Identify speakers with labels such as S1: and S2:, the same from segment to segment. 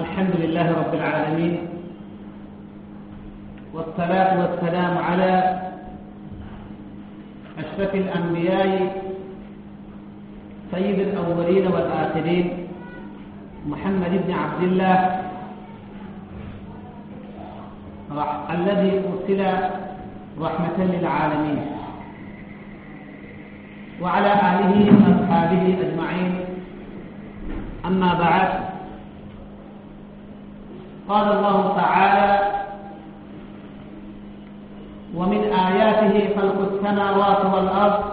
S1: الحمد لله رب العالمين والصلاة والسلام على أشرف الأنبياء سيد الأولين والآخرين محمد بن عبد الله الذي أرسل رحمة للعالمين وعلى آله وأصحابه أجمعين. أما بعد قال الله تعالى ومن آياته خلق السماوات والأرض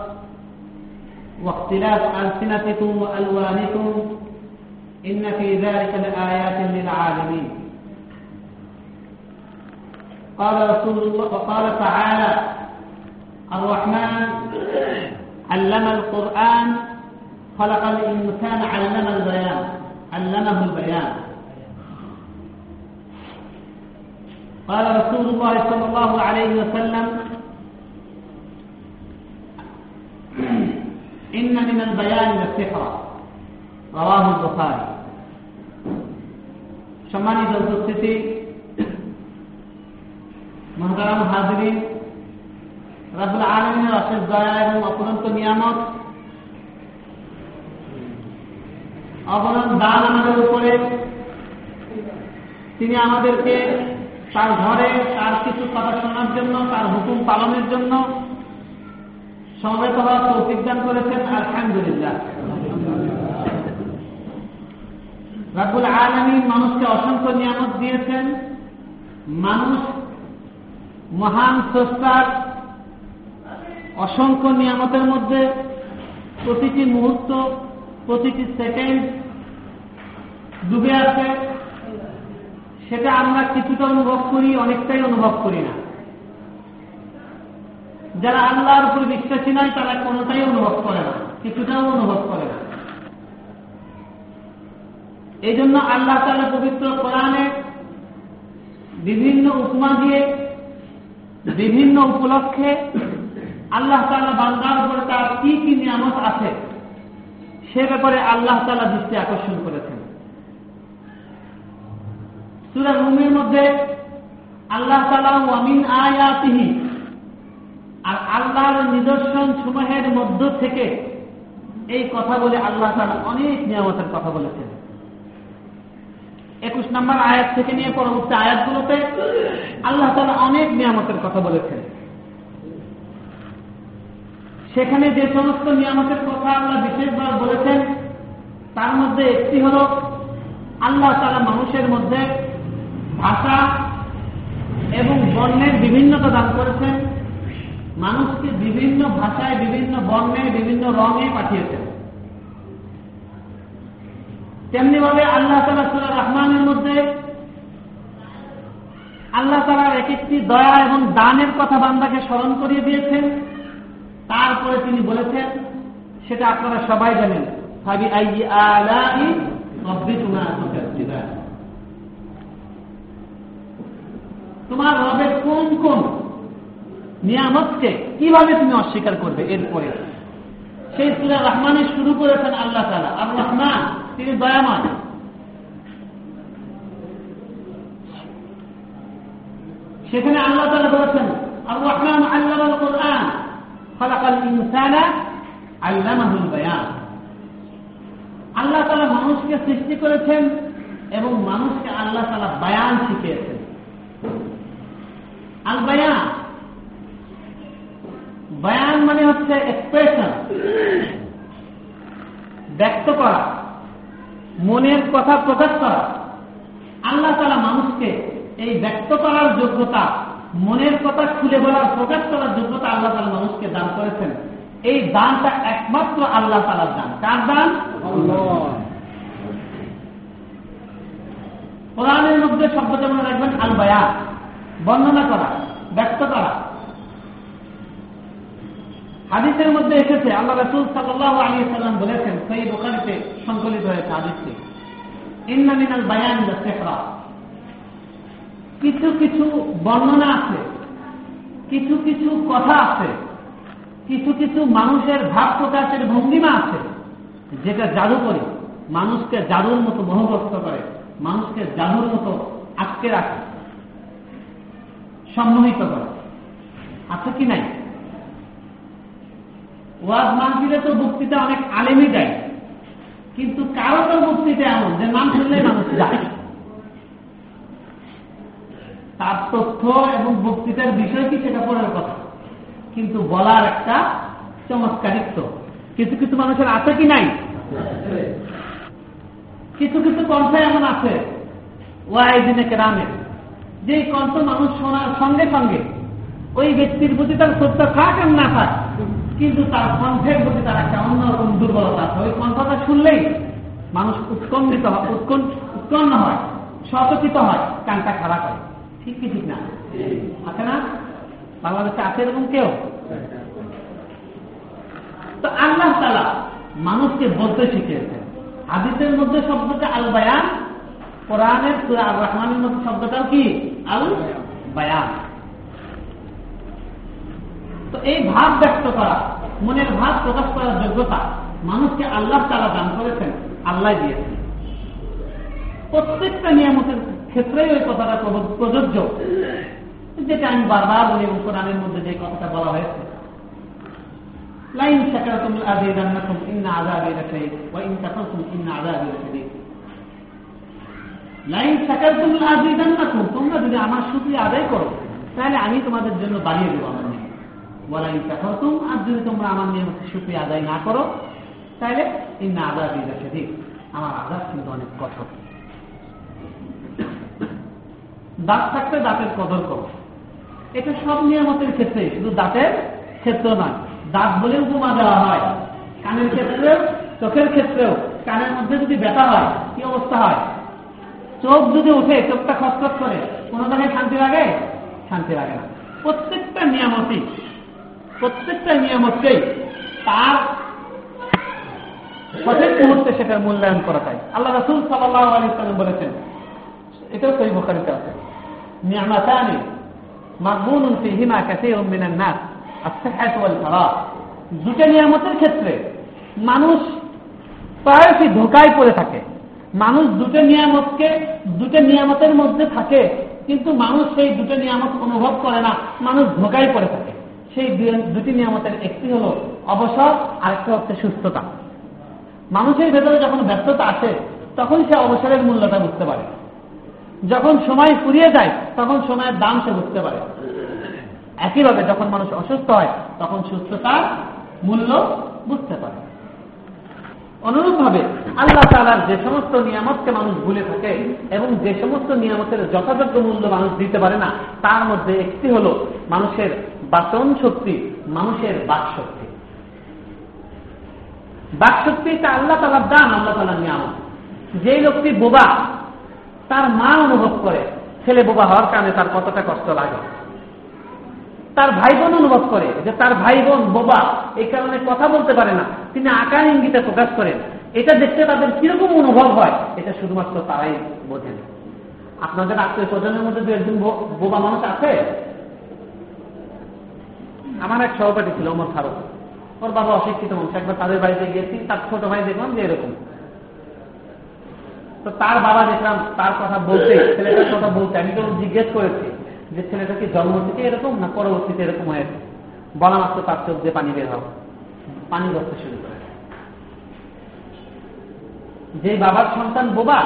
S1: واختلاف ألسنتكم وألوانكم إن في ذلك لآيات للعالمين. قال رسول الله وقال تعالى الرحمن علم القرآن خلق الإنسان علم البيان علمه البيان. قال رسول الله صلى الله عليه وسلم إن من البيان للسحر رواه البخاري সম্মানিত উপস্থিতি মহতারাম হাজরিন রাবুল আলমিনের অশেষ দয়া এবং অপরন্ত নিয়ামত অপরন্ত দান আমাদের উপরে তিনি আমাদেরকে তার ঘরে তার কিছু কথা শোনার জন্য, তার হুকুম পালনের জন্য সমবেত হওয়ার তৌফিক দান করেছেন, আলহামদুলিল্লাহ। রাবুল আলমী মানুষকে অসংখ্য নিয়ামত দিয়েছেন। মানুষ মহান স্রষ্টার অসংখ্য নিয়ামতের মধ্যে প্রতিটি মুহূর্ত, প্রতিটি সেকেন্ড ডুবে আছে। সেটা আমরা কিছুটা অনুভব করি, অনেকটাই অনুভব করি না। যারা আল্লাহর উপর বিশ্বাসী নয় তারা কোনোটাই অনুভব করে না, কিছুটাও অনুভব করে না। এই জন্য আল্লাহ তালা পবিত্র কোরআনে বিভিন্ন উপমা দিয়ে, বিভিন্ন উপলক্ষে আল্লাহ তালা বান্দার উপরে তার কি কি নিয়ামত আছে, সে ব্যাপারে আল্লাহ তালা দৃষ্টি আকর্ষণ করেছেন। সুরা রুমের মধ্যে আল্লাহ তালা ওয়ামিন আয়াতিহি আর আল্লাহর নিদর্শন সমূহের মধ্য থেকে এই কথা বলে আল্লাহ তালা অনেক নিয়ামতের কথা বলেছেন। একুশ নম্বর আয়াত থেকে নিয়ে পরবর্তী আয়াতগুলোতে আল্লাহ তালা অনেক নিয়ামতের কথা বলেছেন। সেখানে যে সমস্ত নিয়ামতের কথা আল্লাহ বিশেষভাবে বলেছেন, তার মধ্যে একটি হল আল্লাহ তালা মানুষের মধ্যে ভাষা এবং বর্ণের বিভিন্নতা দান করেছেন। মানুষকে বিভিন্ন ভাষায়, বিভিন্ন বর্ণে, বিভিন্ন রঙে পাঠিয়েছেন। তেমনি ভাবে আল্লাহ তালা সুরা রহমানের মধ্যে আল্লাহ তালার এক একটি দয়া এবং দানের কথা বান্দাকে স্মরণ করিয়ে দিয়েছেন। তারপরে তিনি বলেছেন, সেটা আপনারা সবাই জানেন। ভাবি আই আলাই রবের কোন কোন নিয়ামতকে কীভাবে তুমি অস্বীকার করবে এরপরে? সেই সুরা রহমানে শুরু করেছেন আল্লাহ তালা আর রহমান, তিনি দয়ামান সেখানে আল্লাহ তালা বলেছেন, আর রহমান আল্লাহ কোরআন ফলাকাল ইনসানা আল্লামাহুল বয়ান। আল্লাহ তালা মানুষকে সৃষ্টি করেছেন এবং মানুষকে আল্লাহ তালা বায়ান শিখিয়েছেন। আল বায়ান। বয়ান মানে হচ্ছে এক্সপ্রেশন ব্যক্ত করা। মনের কথা প্রকাশ করা। আল্লাহ তালা মানুষকে এই ব্যক্ত করার যোগ্যতা, মনের কথা খুলে বলার, প্রকাশ করার যোগ্যতা আল্লাহ তালা মানুষকে দান করেছেন। এই দানটা একমাত্র আল্লাহ তালার দান। কার দান? কোরআনের মধ্যে শব্দ যেমন রাখবেন, আল বায়া বর্ণনা করা। ব্যক্ত করা হাদিসের মধ্যে এসেছে, আল্লাহ রসুল সাল্লাহ আলী সাল্লাম বলেছেন সেই দোকানিতে সংকলিত হয়েছে হাদিসটি। ইন্নামিনাল বায়ান শেখরা কিছু কিছু বর্ণনা আছে, কিছু কিছু কথা আছে, কিছু কিছু মানুষের ভাব প্রকাশের ভঙ্গিমা আছে, যেটা জাদু করে মানুষকে জাদুর মতো মোহগ্রস্ত করে, মানুষকে জাদুর মতো আটকে রাখে। সম্মোহিত করে আছে কি নাই? ওয়াজ মাহফিলে তো বক্তৃতা অনেক আলেমই দেয়। কিন্তু কারও তো বক্তৃতা এমন যে নাম শুনলে মানুষ যায়। তার তথ্য এবং বক্তৃতার বিষয় কি সেটা পরের কথা। কিন্তু বলার একটা চমৎকারিত্ব। কিছু কিছু মানুষের আছে কি নাই? কিছু কিছু কণ্ঠ এমন আছে। ওয়াইদিনে কেরামের যে কণ্ঠ মানুষ শোনার সঙ্গে সঙ্গে, ওই ব্যক্তির প্রতি তার সত্য থাক আর না থাক, কিন্তু তার কণ্ঠের প্রতি তার একটা অন্যরকম দুর্বলতা আছে। ওই কণ্ঠটা শুনলেই মানুষ উৎকণ্ঠিত হয় উৎকন্ন হয়, সচকিত হয়, কানটা খারাপ হয় ঠিক কি ঠিক না? আছে না? বাংলাদেশে আছে এরকম কেউ? তো আল্লাহ তালা মানুষকে বলতে শিখিয়েছেন। হাদিসের মধ্যে শব্দটা আল বায়ান কোরআনের আর রহমানের মধ্যে শব্দটাও কি? তো এই ভাব ব্যক্ত করা, মনের ভাব প্রকাশ করার যোগ্যতা মানুষকে আল্লাহ তালা দান করেছেন, আল্লাহ দিয়েছেন। প্রত্যেকটা নিয়ামতের ক্ষেত্রেই ওই কথাটা প্রযোজ্য। যেটা আমি বারবার বলি এবং মধ্যে যে কথাটা বলা হয়েছে। লাইন শাকারাতুম আযাদান্নাকুম ইন্না আযাবি লাশাদীদ ওয়া ইন কাফারতুম ইন্না আযাবি লাশাদীদ লাইন শাকারতুম আযাদান্নাকুম তোমরা যদি আমার শুকরিয়া আদায় করো, তাহলে আমি তোমাদের জন্য বাড়িয়ে দেবো আমার নিয়ম ওয়ালা ইন কাফারতুম আর যদি তোমরা আমার নিয়ম শুকরিয়া আদায় না করো, তাহলে ইন্না আযাবি লাশাদীদ। আমার আযাব কিন্তু অনেক কঠোর। দাঁত থাকতে দাঁতের কদর করো। এটা সব নিয়ামতের ক্ষেত্রে, শুধু দাঁতের ক্ষেত্র নয়। দাঁত বলে উপমা দেওয়া হয়। কানের ক্ষেত্রেও, চোখের ক্ষেত্রেও। কানের মধ্যে যদি ব্যথা হয়, কি অবস্থা হয়? চোখ যদি উঠে, চোখটা খসখস করে, কোনো জায়গায় শান্তি লাগে? শান্তি লাগে না। প্রত্যেকটা নিয়ামতই, প্রত্যেকটা নিয়ামতকেই তার সঠিক মুহূর্তে সেটার মূল্যায়ন করা যায়। আল্লাহ রাসুল সাল্লাহ আলী সাল্লাম বলেছেন, এটাও সেই বোখারিতে আছে, নিয়ামাতানি মাকবুন ফিহিমা কাসীরুম মিনান নাস আস-সিহহাত ওয়াল ফারাহ। দুটো নিয়ামতের ক্ষেত্রে মানুষ প্রায়শই ধোকায় পড়ে থাকে। মানুষ দুটো নিয়ামতকে, দুটো নিয়ামতের মধ্যে থাকে, কিন্তু মানুষ সেই দুটো নিয়ামত অনুভব করে না, মানুষ ধোকায় পড়ে থাকে। সেই দুটি নিয়ামতের একটি হলো অবসর, আরেকটা হচ্ছে সুস্থতা। মানুষের ভেতরে যখন ব্যস্ততা আসে, তখন সে অবসরের মূল্যটা বুঝতে পারে। যখন সময় ফুরিয়ে যায়, তখন সময়ের দাম সে বুঝতে পারে। একইভাবে যখন মানুষ অসুস্থ হয়, তখন সুস্থতার মূল্য বুঝতে পারে। অনুরূপভাবে আল্লাহ তালার যে সমস্ত নিয়ামতকে মানুষ ভুলে থাকে এবং যে সমস্ত নিয়ামতের যথাযথ মূল্য মানুষ দিতে পারে না, তার মধ্যে একটি হল মানুষের বাচন শক্তি, মানুষের বাক শক্তি বাক শক্তি এটা আল্লাহ তালার দান, আল্লাহ তালার নিয়ামত। যে লোকটি বোবা, তার মা অনুভব করে, ছেলে বোবা হওয়ার কারণে তার কতটা কষ্ট লাগে। তার ভাই বোন অনুভব করে যে তার ভাই বোন বোবা এই কারণে কথা বলতে পারে না। তিনি আকার ইঙ্গিতে প্রকাশ করেন। এটা দেখতে তাদের কীরকম অনুভব হয়, এটা শুধুমাত্র তারাই বোঝেন। আপনাদের আত্মীয় স্বজনের মধ্যে দু একজন বোবা মানুষ আছে? আমার এক সহপাঠী ছিল, ওমর ফারুক। ওর বাবা অশিক্ষিত মানুষ। একবার তাদের বাড়িতে গিয়েছি, তার ছোট ভাই দেখলাম যে এরকম। তো তার বাবা দেখলাম তার কথা বলতে ছেলেটার কথা বলতে আমি তো জিজ্ঞেস করেছি। যে ছেলেটা কি জন্ম থেকে এরকম না পরবর্তীতে এরকম হয়েছে? বলা মাত্র তার চোখ দিয়ে পানি বের হবে পানি ধরতে শুরু করে। যে বাবার সন্তান বোবা,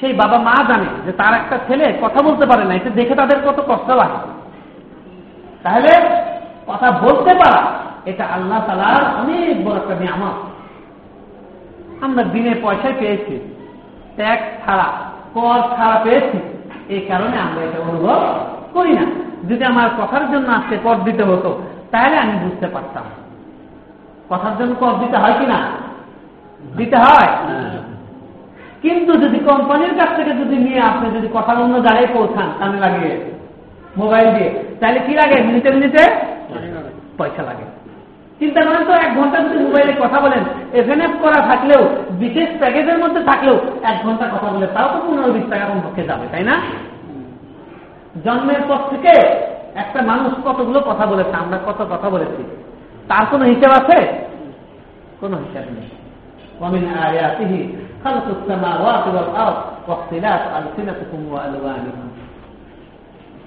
S1: সেই বাবা মা জানে যে তার একটা ছেলে কথা বলতে পারে না এটা দেখে তাদের কত কষ্ট লাগে। তাহলে কথা বলতে পারা, এটা আল্লাহ তালার অনেক বড় একটা নিয়ামত। আমরা দিনে পয়সায় পেয়েছি ট্যাক্স ছাড়া, কর ছাড়া পেয়েছি। এই কারণে আমরা এটা অনুভব করি না। যদি আমার কথার জন্য আজকে কর দিতে হতো, তাহলে আমি বুঝতে পারতাম। কথার জন্য কর দিতে হয় কিনা? দিতে হয়। কিন্তু যদি কোম্পানির কাছ থেকে যদি নিয়ে আপনি যদি কথার অন্য জায়গায় পৌঁছান, কানে লাগিয়ে, মোবাইল দিয়ে, তাহলে কি লাগে? মিনিটে মিনিটে পয়সা লাগে। চিন্তা করেন তো, এক ঘণ্টা যদি মোবাইলে কথা বলেন এফ এন এফ করা থাকলেও, বিশেষ প্যাকেজের মধ্যে থাকলেও, এক ঘণ্টা কথা বলে তাও তো পনেরো বিশ টাকা পক্ষে যাবে, তাই না? জন্মের পর থেকে একটা মানুষ কতগুলো কথা বলেছে আমরা কত কথা বলেছি তার কোনো হিসাব আছে কোন হিসাব নেই ومن آياته خلق السماوات والأرض واختلاف ألسنتكم وألوانكم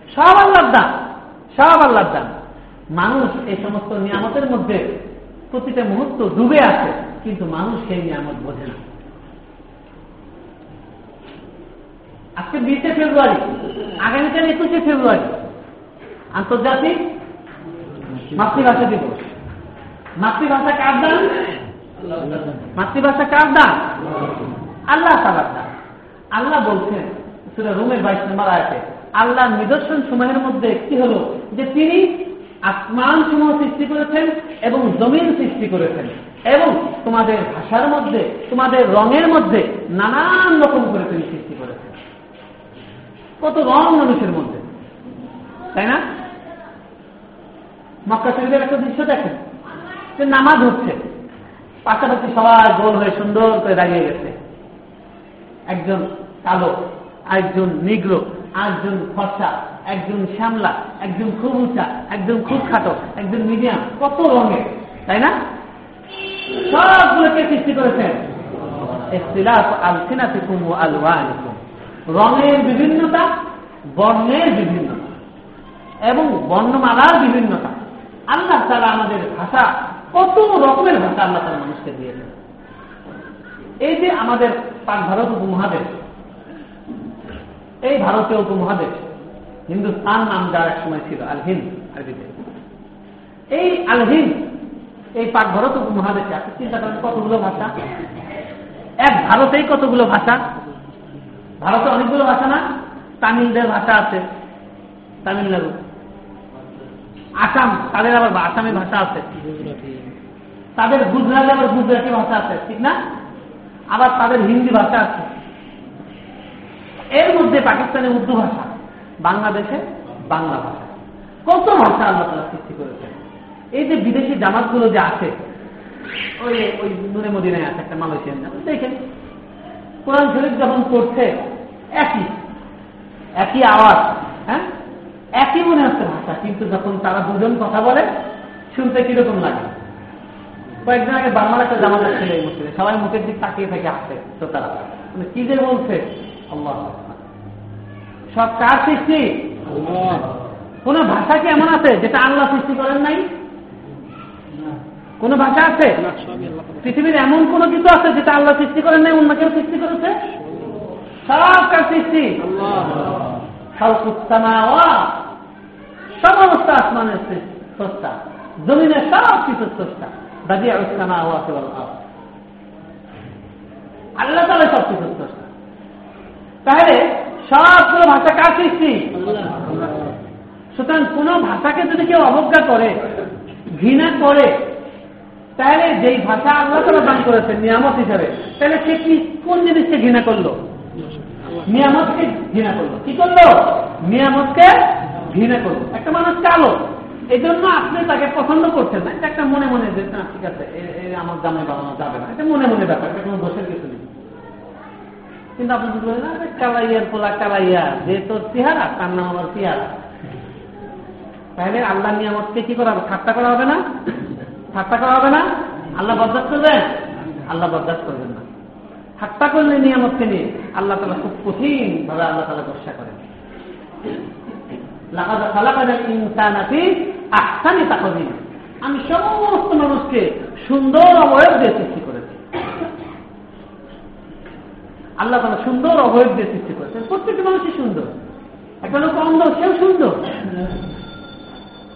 S1: সব আল্লাহর দান সব আল্লাহর দান মানুষ এই সমস্ত নিয়ামতের মধ্যে প্রতিটা মুহূর্ত ডুবে আছে কিন্তু মানুষ সেই নিয়ামত বোঝে না আজকে বিশে ফেব্রুয়ারি, আগামীকাল একুশে ফেব্রুয়ারি, আন্তর্জাতিক মাতৃভাষা দিবস। মাতৃভাষা কার দান? মাতৃভাষা কার দান? আল্লাহ তালার দান। আল্লাহ বলছেন সেটা রুমের বাইশ নম্বর আয়তে, আল্লাহর নিদর্শন সময়ের মধ্যে একটি হল যে তিনি আসমান সমূহ সৃষ্টি করেছেন এবং জমিন সৃষ্টি করেছেন এবং তোমাদের ভাষার মধ্যে, তোমাদের রঙের মধ্যে নানান রকম করে তিনি সৃষ্টি করেছেন। কত রং মানুষের মধ্যে। তাই না? মক্কা শরীফের একটা দৃশ্য দেখেন, যে নামাজ হচ্ছে। পাশাপাশি সবাই গোল হয়ে সুন্দর করে দাঁড়িয়ে গেছে। একজন কালো, আরেকজন নিগ্র, আরেকজন ফর্সা, একজন শ্যামলা, একজন খুব উঁচা, একজন খুব খাটো, একজন মিডিয়াম, কত রঙের, তাই না? সবগুলোকে সৃষ্টি করেছেন। আলসিনাতিকুম ও আলওয়ানিকুম রঙের বিভিন্নতা, বর্ণের বিভিন্নতা এবং বর্ণমালার বিভিন্নতা। আল্লাহ তারা আমাদের ভাষা, কত রকমের ভাষা আল্লাহ তারা মানুষকে দিয়েছেন। এই যে আমাদের পাক ভারত উপমহাদেশ, এই ভারতীয় উপমহাদেশ, হিন্দুস্তান নাম যার এক সময় ছিল আল হিন্দ আরবিতে। এই আল হিন্দ এই পাক ভারত উপমহাদেশে, আপনি চিন্তা করেন কতগুলো ভাষা? এক ভারতেই কতগুলো ভাষা? ভারতে অনেকগুলো ভাষা না? তামিলদের ভাষা আছে। তামিলনাড়ু। আসাম, তাদের আবার আসামি ভাষা আছে। তাদের গুজরাটে আবার গুজরাটি ভাষা আছে, ঠিক না? আবার তাদের হিন্দি ভাষা আছে। এর মধ্যে পাকিস্তানে উর্দু ভাষা, বাংলাদেশে বাংলা ভাষা। কত ভাষা আল্লাহ তারা সৃষ্টি করেছেন। এই যে বিদেশি জামাতগুলো যে আছে, ওই ওই নুরে মদিনায় আছে, একটা মালয়েশিয়ান জামাত, দেখেন। কোরআন শরীফ যখন করছে একই একই আওয়াজ হ্যাঁ? একই মনে হচ্ছে ভাষা কিন্তু যখন তারা দুজন কথা বলে শুনতে কীরকম লাগে? কয়েকদিন আগে বাংলার একটা জামা ছিল এই মসজিদে সবাই মুখের দিক তাকিয়ে থাকে আসে তো তারা মানে কি যে বলছে? আল্লাহ সব কার সৃষ্টি? কোন ভাষা কি এমন আছে যেটা আল্লাহ সৃষ্টি করেন নাই? কোন ভাষা আছে? পৃথিবীর এমন কোন কিছু আছে যেটা আল্লাহ সৃষ্টি করেন নাই অন্য কেউ সৃষ্টি করেছে? সব কার সৃষ্টি। সমস্ত আসমানের স্রষ্টা। জমিনের সব কিছু স্রষ্টা। দাদিয়া হওয়া কেবল আল্লাহ তাহলে সব কিছু স্রষ্টা। তাহলে সবগুলো ভাষা কার সৃষ্টি? সুতরাং কোন ভাষাকে যদি কেউ অবজ্ঞা করে, ঘৃণা করে তাহলে যেই ভাষা আল্লাহ তারা দান করেছে নিয়ামত হিসাবে, তাহলে সে কি, কোন জিনিসকে ঘৃণা করল? নিয়ামতকে ঘৃণা করল। কি করল? নিয়ামতকে ঘৃণা করল। একটা মানুষ কালো এই জন্য আপনি তাকে পছন্দ করছেন না। এটা একটা মনে মনে যে, না, ঠিক আছে আমার দামে বানানো যাবে না। এটা মনে মনে ব্যাপার, এটা কোনো দোষের কিছু নেই। কিন্তু আপনি বলেন আরে, কালাইয়ার পোলা, কালাইয়া, যে তোর চেহারা, তার নাম আমার চেহারা। তাহলে আল্লাহ নিয়ামতকে কি করা হবে? ঠাট্টা করা হবে না? ঠাট্টা করা হবে না? আল্লাহ বরদাস্ত করবেন? আল্লাহ বরদাস্ত করবেন না। ঠাট্টা করলে নিয়ামতকে নিয়ে আল্লাহ তালা খুব কঠিন ভাবে আল্লাহ তালা বর্ষা করেন। আমি সমস্ত মানুষকে সুন্দর অবয়ব দিয়ে সৃষ্টি করেছি। আল্লাহ তালা সুন্দর অবয়ব দিয়ে সৃষ্টি করেছেন। প্রত্যেকটা মানুষই সুন্দর। একটা লোক অন্ধ, সেও সুন্দর।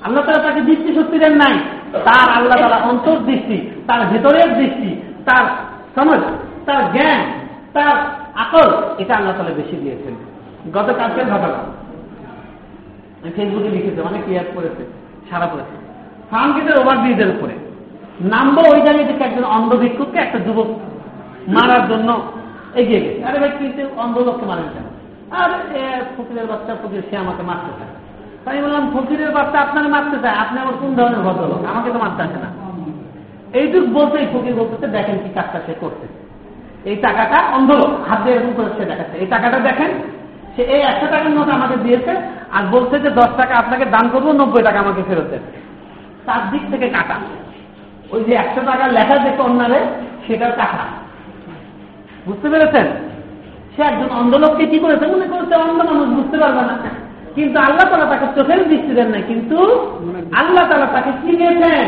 S1: আল্লাহ তালা তাকে দৃষ্টি শক্তি দেন নাই। তার আল্লাহ তালা অন্তর্দৃষ্টি তার ভেতরের দৃষ্টি, তার সমাজ, তার জ্ঞান, তার আকল, এটা আল্লাহ তালা বেশি দিয়েছেন। গতকালকের ঘটনা। আমি ফেসবুকে লিখেছে, অনেক ইয়াদ করেছে সারা করেছে। ফার্মগেটের ওভার ব্রিজের উপরে। নামবো ওই জায়গায় দেখে একজন অন্ধ ভিক্ষুককে একটা যুবক মারার জন্য এগিয়ে গেছে। আরে ভাই, কিন্তু অন্ধ লোককে মারেন কেন? আর ফকিরের বাচ্চা ফকির সে আমাকে মারতে চায়। তাই বললাম, ফকিরের বাচ্চা আপনাকে মারতে চায়, আপনি আবার কোন ধরনের ভদ্রলোক? আমাকে তো মারতে আসে না। এইটুক বলতেই ফকির বলতেছে, দেখেন কি কাজটা সে করতে এই টাকাটা অন্ধ হাত দিয়ে এরকম করে সে দেখাচ্ছে। এই টাকাটা দেখেন, সে এই একশো টাকার নোট আমাকে দিয়েছে আর বলছে যে, দশ টাকা আপনাকে দান করব, নব্বই টাকা আমাকে ফেরত দেন। তার দিক থেকে কাটা। ওই যে একশো টাকা লেখা যে অন্যারে, সেটার টাকা বুঝতে পেরেছেন? সে একজন অন্ধ লোককে কি করেছে? মনে করেছে অন্ধ মানুষ, বুঝতে পারবে না। কিন্তু আল্লাহ তালা তাকে চোখের দৃষ্টি দেন না কিন্তু আল্লাহ তালা তাকে কি দিয়েছেন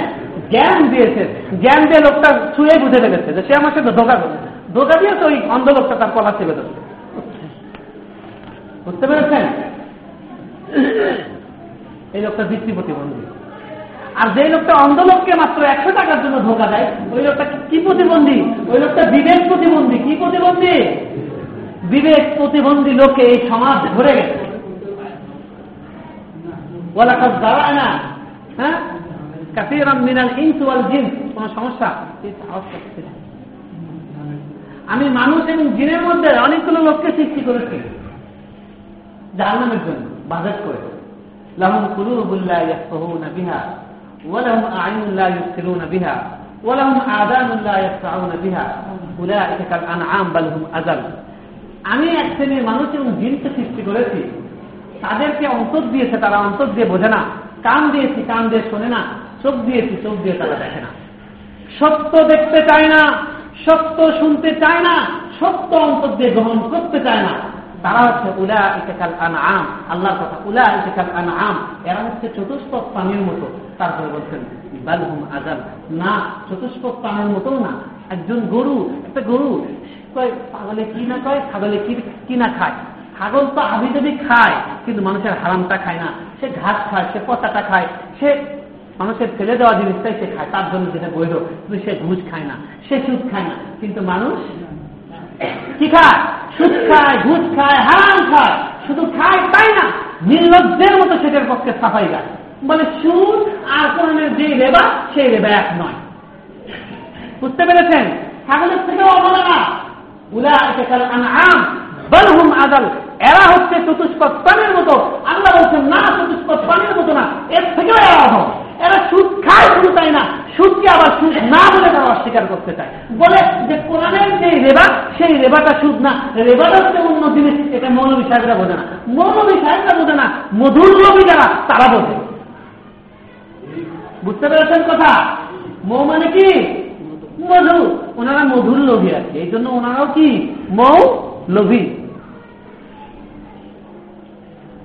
S1: জ্ঞান দিয়েছেন। জ্ঞান দিয়ে লোকটা ছুঁয়ে বুঝে ফেলেছে যে সে আমার সাথে ধোকা করেছে। ধোকা দিয়েছে ওই অন্ধ লোকটা তার কলা চেপে ধরছে বুঝতে পেরেছেন? এই লোকটা দৃষ্টি প্রতিবন্ধী। আর যে লোকটা অন্ধ লোককে মাত্র একশো টাকার জন্য ধোকা দেয়, ওই লোকটা কি প্রতিবন্ধী? ওই লোকটা বিবেক প্রতিবন্ধী। কি প্রতিবন্ধী? বিবেক প্রতিবন্ধী লোকে এই সমাজ ধরে গেছে। ওয়ালাকাদ দাঁড়ানা হ্যাঁ? কাসিরাম মিনাল ইনস ওয়াল জিন। কোন সমস্যা? আমি মানুষ এবং জিনের মধ্যে অনেকগুলো লোককে সৃষ্টি করেছি। জাহান্নামের জন্য বাজার করে। লাহম কুলুবুল্লাহ ইয়াফকাহুনা বিহা, ওয়া ওয়ালাহুম আইনুল্লাহ ইয়াসিরুনা বিহা, ওয়া ওয়ালাহুম আযানুল্লাহ ইয়াসমাউনা বিহা। উলাইকা কাল আনআম, বাল হুম আযাল। আমি এক শ্রেণির মানুষ এবং জিনকে সৃষ্টি করেছি। তাদেরকে অন্তর দিয়েছে তারা অন্তর দিয়ে বোঝে না। কান দিয়েছি কান দিয়ে শোনে না, চোখ দিয়েছি চোখ দিয়ে তারা দেখে না। সত্য দেখতে চায় না, সত্য শুনতে চায় না, সত্য অন্তর দিয়ে গ্রহণ করতে চায় না। তারা হচ্ছে উলা ইটেকাল আন আম আল্লাহর কথা উলা ইটেকাল আন আম এরা হচ্ছে চতুষ্পদ প্রাণীর মতো। তারপরে বলছেন বালহুম আজাল না চতুষ্পদ প্রাণীর মতো না। একজন গরু, একটা গরু, কয়, পাগলে কি না কয়, ছাগলে কি না খায়? ছাগল তো আবি যদি খায়, কিন্তু মানুষের হারামটা খায় না। সে ঘাস খায়, সে পচাটা খায়, সে মানুষের ফেলে দেওয়া জিনিসটাই সে খায়, তার জন্য যেটা বৈধ, কিন্তু সে ঘুষ খায় না, সে সুদ খায় না। কিন্তু মানুষ কি খায়? সুদ খায়, ঘুষ খায়, হারাম খায়। শুধু খায় তাই না, নির্লজ্জের মতো সেটার পক্ষে সাফাই গায় বলে সুদ আর কোরআনের যে রেবা, সেই রেবা এক নয়। বুঝতে পেরেছেন? ছাগলের থেকেও অবহেলা উলা আনআম আদাল এরা হচ্ছে চতুষ্পদ প্রাণীর মতো। আল্লাহ বলছেন, না চতুষ্পদ প্রাণীর মতো না, এর থেকেও এরা অভাব এরা সুদ খায় শুধু তাই না, সুদকে আবার সুদ না বলে তারা অস্বীকার করতে চায়। বলে যে কোরআনের যে রেবা, সেই রেবাটা সুদ না। রেবাটা হচ্ছে অন্য জিনিস, এটা মৌলবী সাহেবরা বোঝে না। মৌলবী সাহেবরা বোঝে না, মধুর লোভী যারা, তারা বোঝে। বুঝতে পেরেছেন কথা? মৌ মানে কি? মধু। ওনারা মধুর লোভী আছে এই জন্য ওনারাও কি? মৌ লোভী।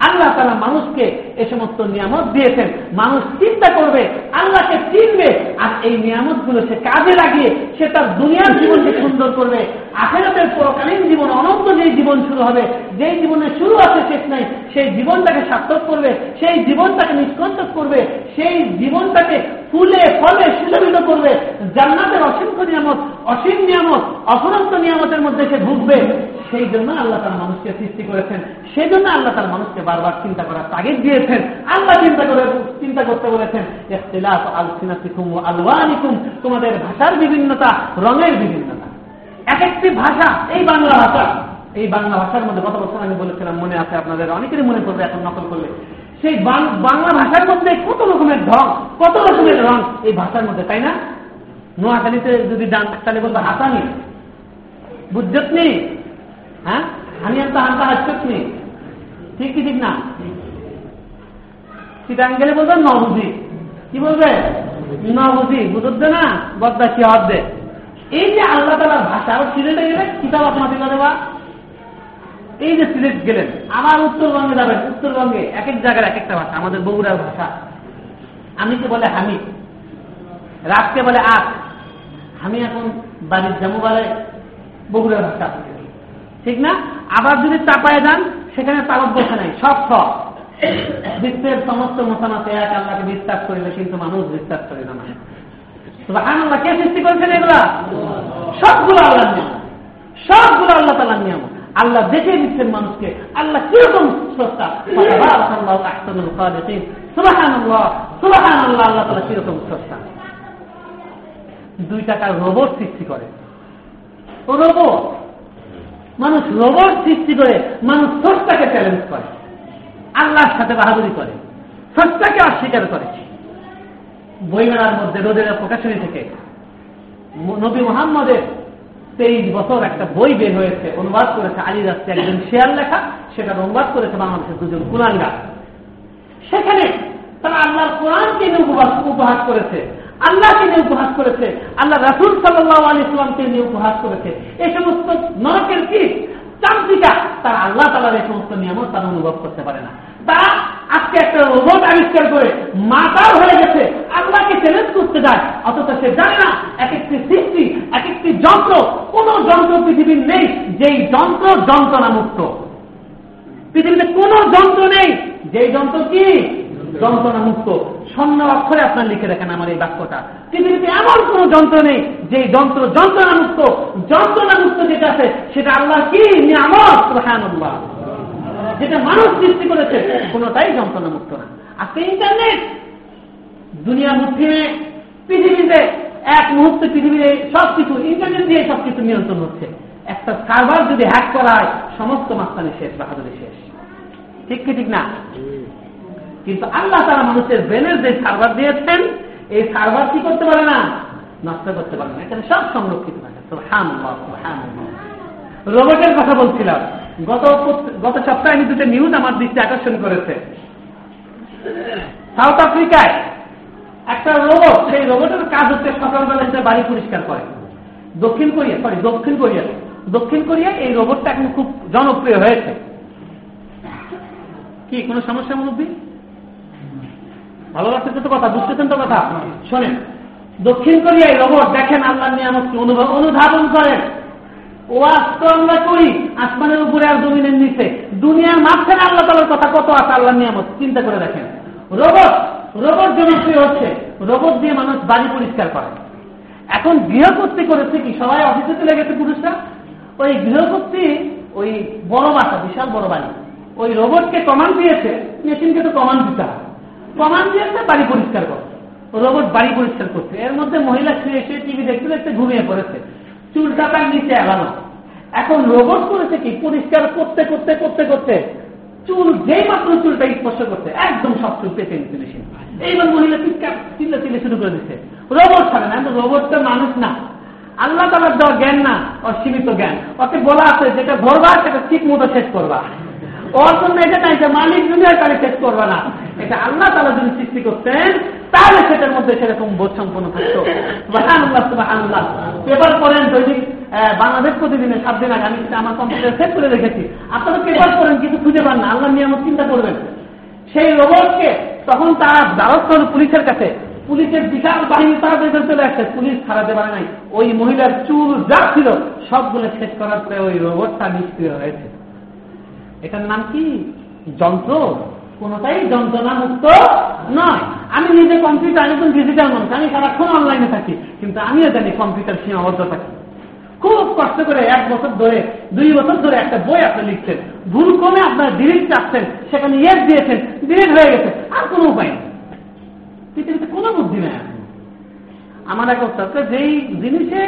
S1: আল্লাহ তারা মানুষকে এ সমস্ত নিয়ামত দিয়েছেন। মানুষ চিন্তা করবে, আল্লাহকে চিনবে, আর এই নিয়ামতগুলো সে কাজে লাগিয়ে সে তার দুনিয়ার জীবনকে সুন্দর করবে। আখেরাতের পরকালীন জীবন, অনন্ত যেই জীবন শুরু হবে, যেই জীবনে শুরু আছে শেষ নাই, সেই জীবনটাকে সার্থক করবে, সেই জীবনটাকে নিষ্কণ্টক করবে, সেই জীবনটাকে ফুলে, ফলে সুশোভিত করবে। জান্নাতের অসংখ্য নিয়ামত, অসীম নিয়ামত, অফুরন্ত নিয়ামতের মধ্যে সে ভুগবে। সেই জন্য আল্লাহ তার মানুষকে সৃষ্টি করেছেন। সেই জন্য আল্লাহ তার মানুষকে বারবার চিন্তা করার তাগিদ দিয়েছেন। আল্লাহ চিন্তা করে, চিন্তা করতে বলেছেন, ইখতিলাফ আলসিনাতিকুম ওয়া আলওয়ানিকুম, তোমাদের ভাষার বিভিন্নতা রঙের বিভিন্নতা। এক একটি ভাষা, এই বাংলা ভাষা, এই বাংলা ভাষার মধ্যে গত বছর আমি বলেছিলাম, মনে আছে আপনাদের, অনেকেরই মনে পড়বে এখন নকল করলে, সেই বাংলা ভাষার মধ্যে কত রকমের ঢং, কত রকমের রং এই ভাষার মধ্যে, তাই না? নোয়াখালীতে যদি ডান তাহলে বলব, হাসানি। বুঝছত নি হ্যাঁ? আমি তো হান্তা হাসছত নি ঠিক কি ঠিক না? চিটাং গেলে বলবে ন বুঝি কি বলবে ন বুঝি বুঝতে না বদা কি হবে এই যে আল্লাহ তালার ভাষা আর সিলেটে গেলে কিতাব আপনার দিল দেবা এই যে সিলেট গেলেন, আবার উত্তরবঙ্গে যাবেন, উত্তরবঙ্গে এক এক জায়গার এক একটা ভাষা, আমাদের বগুড়ার ভাষা। আমিকে বলে হামি রাতকে বলে আখ আমি এখন বাড়ির জামু বলে বগুড়ার ভাষা। ঠিক না? আবার যদি চাপায় যান, সেখানে তালব বসে নাই, সব সব বিশ্বের সমস্ত মতামতে এক আল্লাহকে বিশ্বাস করিলে কিন্তু মানুষ বিশ্বাস করে না মানে। আল্লাহ কে সৃষ্টি করেছেন এগুলা? সবগুলো আল্লাহ নিয়ম সবগুলো আল্লাহ তালার নিয়ম আল্লাহ দেখে দিচ্ছেন মানুষকে। আল্লাহ কীরকম দুই টাকার রোবট সৃষ্টি করে? রোবট। মানুষ রোবট সৃষ্টি করে, মানুষ স্রষ্টাকে চ্যালেঞ্জ করে। আল্লাহর সাথে বাহাদুরি করে স্রষ্টাকে অস্বীকার করে। বইমেলার মধ্যে রোদের প্রকাশনী থেকে নবী মোহাম্মদের তেইশ বছর একটা বই বের হয়েছে, অনুবাদ করেছে আলী রাস্তে একজন শেয়ার লেখা সেটা অনুবাদ করেছে বাংলাদেশের দুজন কুলাঙ্গা। সেখানে তারা আল্লাহর কোরআনকে নিয়ে উপহাস করেছে, আল্লাহকে নিয়ে উপহাস করেছে, আল্লাহ রাসুল সাল্লাহ আলী ইসলামকে নিয়ে উপহাস করেছে। এই সমস্ত নরকের কি নাস্তিকা তারা আল্লাহ তালার এই সমস্ত নিয়ামত তারা অনুভব করতে পারে না। তারা আজকে একটা রোবট আবিষ্কার করে মাতাল হয়ে গেছে, আল্লাহকে চ্যালেঞ্জ করতে যায়। অথচ সে জানে না এক একটি সৃষ্টি এক একটি যন্ত্র, কোন যন্ত্র পৃথিবীর নেই যেই যন্ত্র যন্ত্রণা মুক্ত পৃথিবীতে কোন যন্ত্র নেই যেই যন্ত্র কি? যন্ত্রণা মুক্ত স্বর্ণ অক্ষরে আপনার লিখে রাখেন আমার এই বাক্যটা। পৃথিবীতে এমন কোন যন্ত্র নেই যে যন্ত্র যন্ত্রণা মুক্ত যন্ত্রণা মুক্ত যেটা আছে, সেটা আল্লাহ কি নিয়ামত? সুবহানাল্লাহ। যেটা মানুষ সৃষ্টি করেছে, কোনটাই যন্ত্রণা মুক্ত না। আজকে ইন্টারনেট দুনিয়া মুঠিনে পৃথিবীতে, এক মুহূর্তে পৃথিবীর সবকিছু ইন্টারনেট দিয়ে সবকিছু নিয়ন্ত্রণ হচ্ছে। একটা সার্ভার যদি হ্যাক করা হয়, সমস্ত মাস্তানি শেষ, বাহাদুরি শেষ। ঠিক কি, ঠিক না? কিন্তু আল্লাহ তারা মানুষের ব্রেনের যে সার্ভার দিয়েছেন, এই সার্ভার কি করতে পারে না? নষ্ট করতে পারে না। এখানে সব সংরক্ষিত থাকে। রোবটের কথা বলছিলাম। গত গত সপ্তাহে আমি দুটো নিউজ আমার দৃষ্টি আকর্ষণ করেছে। সাউথ আফ্রিকায় একটা রোবট সেই রোবটের কাজ হচ্ছে সকালবেলা এসে বাড়ি পরিষ্কার করে। দক্ষিণ কোরিয়া সরি দক্ষিণ কোরিয়া। দক্ষিণ কোরিয়া এই রোবটটা এখন খুব জনপ্রিয় হয়েছে। কি, কোনো সমস্যা মুরব্বী ভালো লাগছে তো কথা, বুঝতেছেন তো কথা? শোনেন, দক্ষিণ কোরিয়ায় রোবট দেখেন আল্লাহ নিয়ামতকে অনুভব, অনুধাবন করেন। ওয়াজ তো আমরা করি, আসমানের উপরে আর জমিনের নিচে। দুনিয়ার মাঝখানে আল্লাহ তালার কথা কত আছে আল্লাহ নিয়ামত, চিন্তা করে দেখেন। রোবট রোবট জনপ্রিয় হচ্ছে রোবট দিয়ে মানুষ বাড়ি পরিষ্কার করে। এখন গৃহকর্তী করেছে কি? সবাই অফিসে চলে গেছে পুরুষরা? ওই গৃহকর্তী, ওই বড় বাসা, বিশাল বড় বাড়ি। ওই রোবটকে কমান্ড দিয়েছে, মেশিনকে তো কমান্ড দিতে হবে কমান্ড দিয়েছে বাড়ি পরিষ্কার করো। রোবট বাড়ি পরিষ্কার করছে। এর মধ্যে মহিলা শুয়ে শুয়ে টিভি দেখতে দেখতে ঘুমিয়ে পড়েছে। চুলটা তার নিচে এলানো। এখন রোবট করেছে কি? পরিষ্কার করতে করতে করতে করতে চুল, যেই মাত্র চুলটা স্পর্শ করতে একদম সব চুল পেতে নিতে মেশিন। এইবার মহিলা চিৎকার, চিল্লা, চিল্লে শুরু করে দিচ্ছে। রোবট ছাড়ে না রোবট তো মানুষ না। আল্লাহ তালার দেওয়া জ্ঞান না, অসীমিত জ্ঞান। ওকে বলা আছে, যেটা ধরবা, সেটা ঠিক মতো শেষ করবা। ওর জন্য এটা নাই যে মালিক দুনিয়ার কারে শেষ করবে না। এটা আল্লাহ তালা যদি সৃষ্টি করতেন তাহলে সেটার মধ্যে সেরকম বোধ সম্পন্ন থাকতো। সুবহানাল্লাহ পেপার পড়েন দৈনিক বাংলাদেশ প্রতিদিনে সাত দিন আগে। আমি আমার কম্পিউটার সেট করে রেখেছি। আপনারা পেপার পড়েন কিছু খুঁজে পান না। আল্লাহ নিয়ামত চিন্তা করবেন। সেই রোবটকে তখন তারা দ্বারস্থ হল পুলিশের কাছে। পুলিশের বিশাল বাহিনী বেতন চলে আসছে। পুলিশ ছাড়াতে পারে নাই। ওই মহিলার চুল যা ছিল, সবগুলো শেষ করার পরে ওই রোবটটা নিষ্ক্রিয় হয়েছে। এটার নাম কি? যন্ত্র? কোনটাই যন্ত্রণা মুক্ত নয়। আমি নিজে কম্পিউটার, আমি একজন ডিজিটাল মানুষ, আমি সারাক্ষণ অনলাইনে থাকি, কিন্তু আমিও জানি কম্পিউটার সীমাবদ্ধ থাকি খুব কষ্ট করে এক বছর ধরে, দুই বছর ধরে একটা বই আপনি লিখছেন। ভুল কমে আপনার ডিলিট চাচ্ছেন, সেখানে ইয়েস দিয়েছেন ডিলিট হয়ে গেছে, আর কোনো উপায় নেই। পৃথিবীতে কোনো বুদ্ধি নেই আমার এক অবস্থা যেই জিনিসে